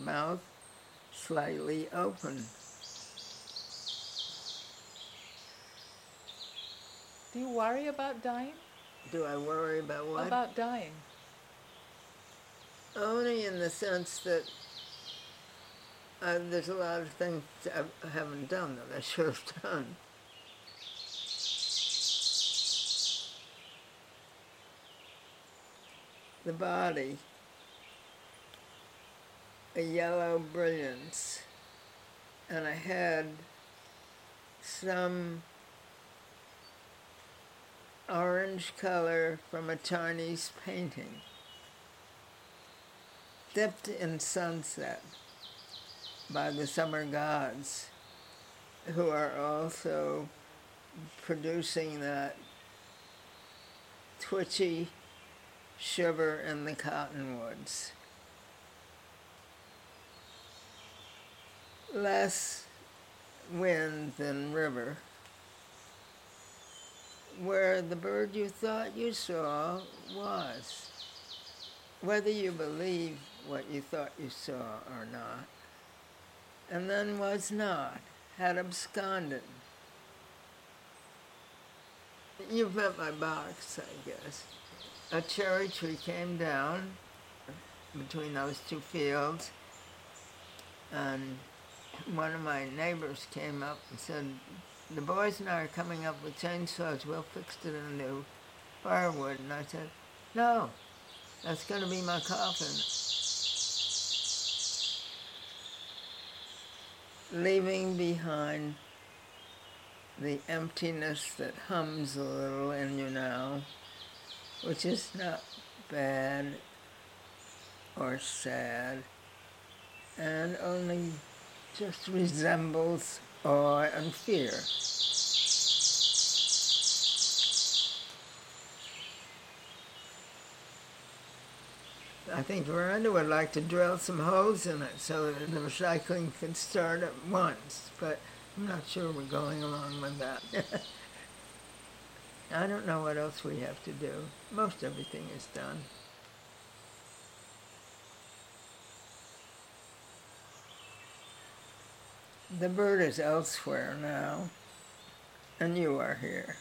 mouth slightly open. Do you worry about dying? Do I worry about what? About dying. Only in the sense that uh, there's a lot of things I haven't done that I should have done. The body, a yellow brilliance, and I had some orange color from a Chinese painting, dipped in sunset by the summer gods, who are also producing that twitchy shiver in the cottonwoods. Less wind than river where the bird you thought you saw was. Whether you believe what you thought you saw or not. And then was not, had absconded. You've met my box, I guess. A cherry tree came down between those two fields, and one of my neighbors came up and said, the boys and I are coming up with chainsaws. We'll fix it in new firewood. And I said, no, that's going to be my coffin. Leaving behind the emptiness that hums a little in you now, which is not bad or sad, and only just resembles awe and fear. I think Miranda would like to drill some holes in it so that the recycling can start at once, but I'm not sure we're going along with that. I don't know what else we have to do. Most everything is done. The bird is elsewhere now, and you are here.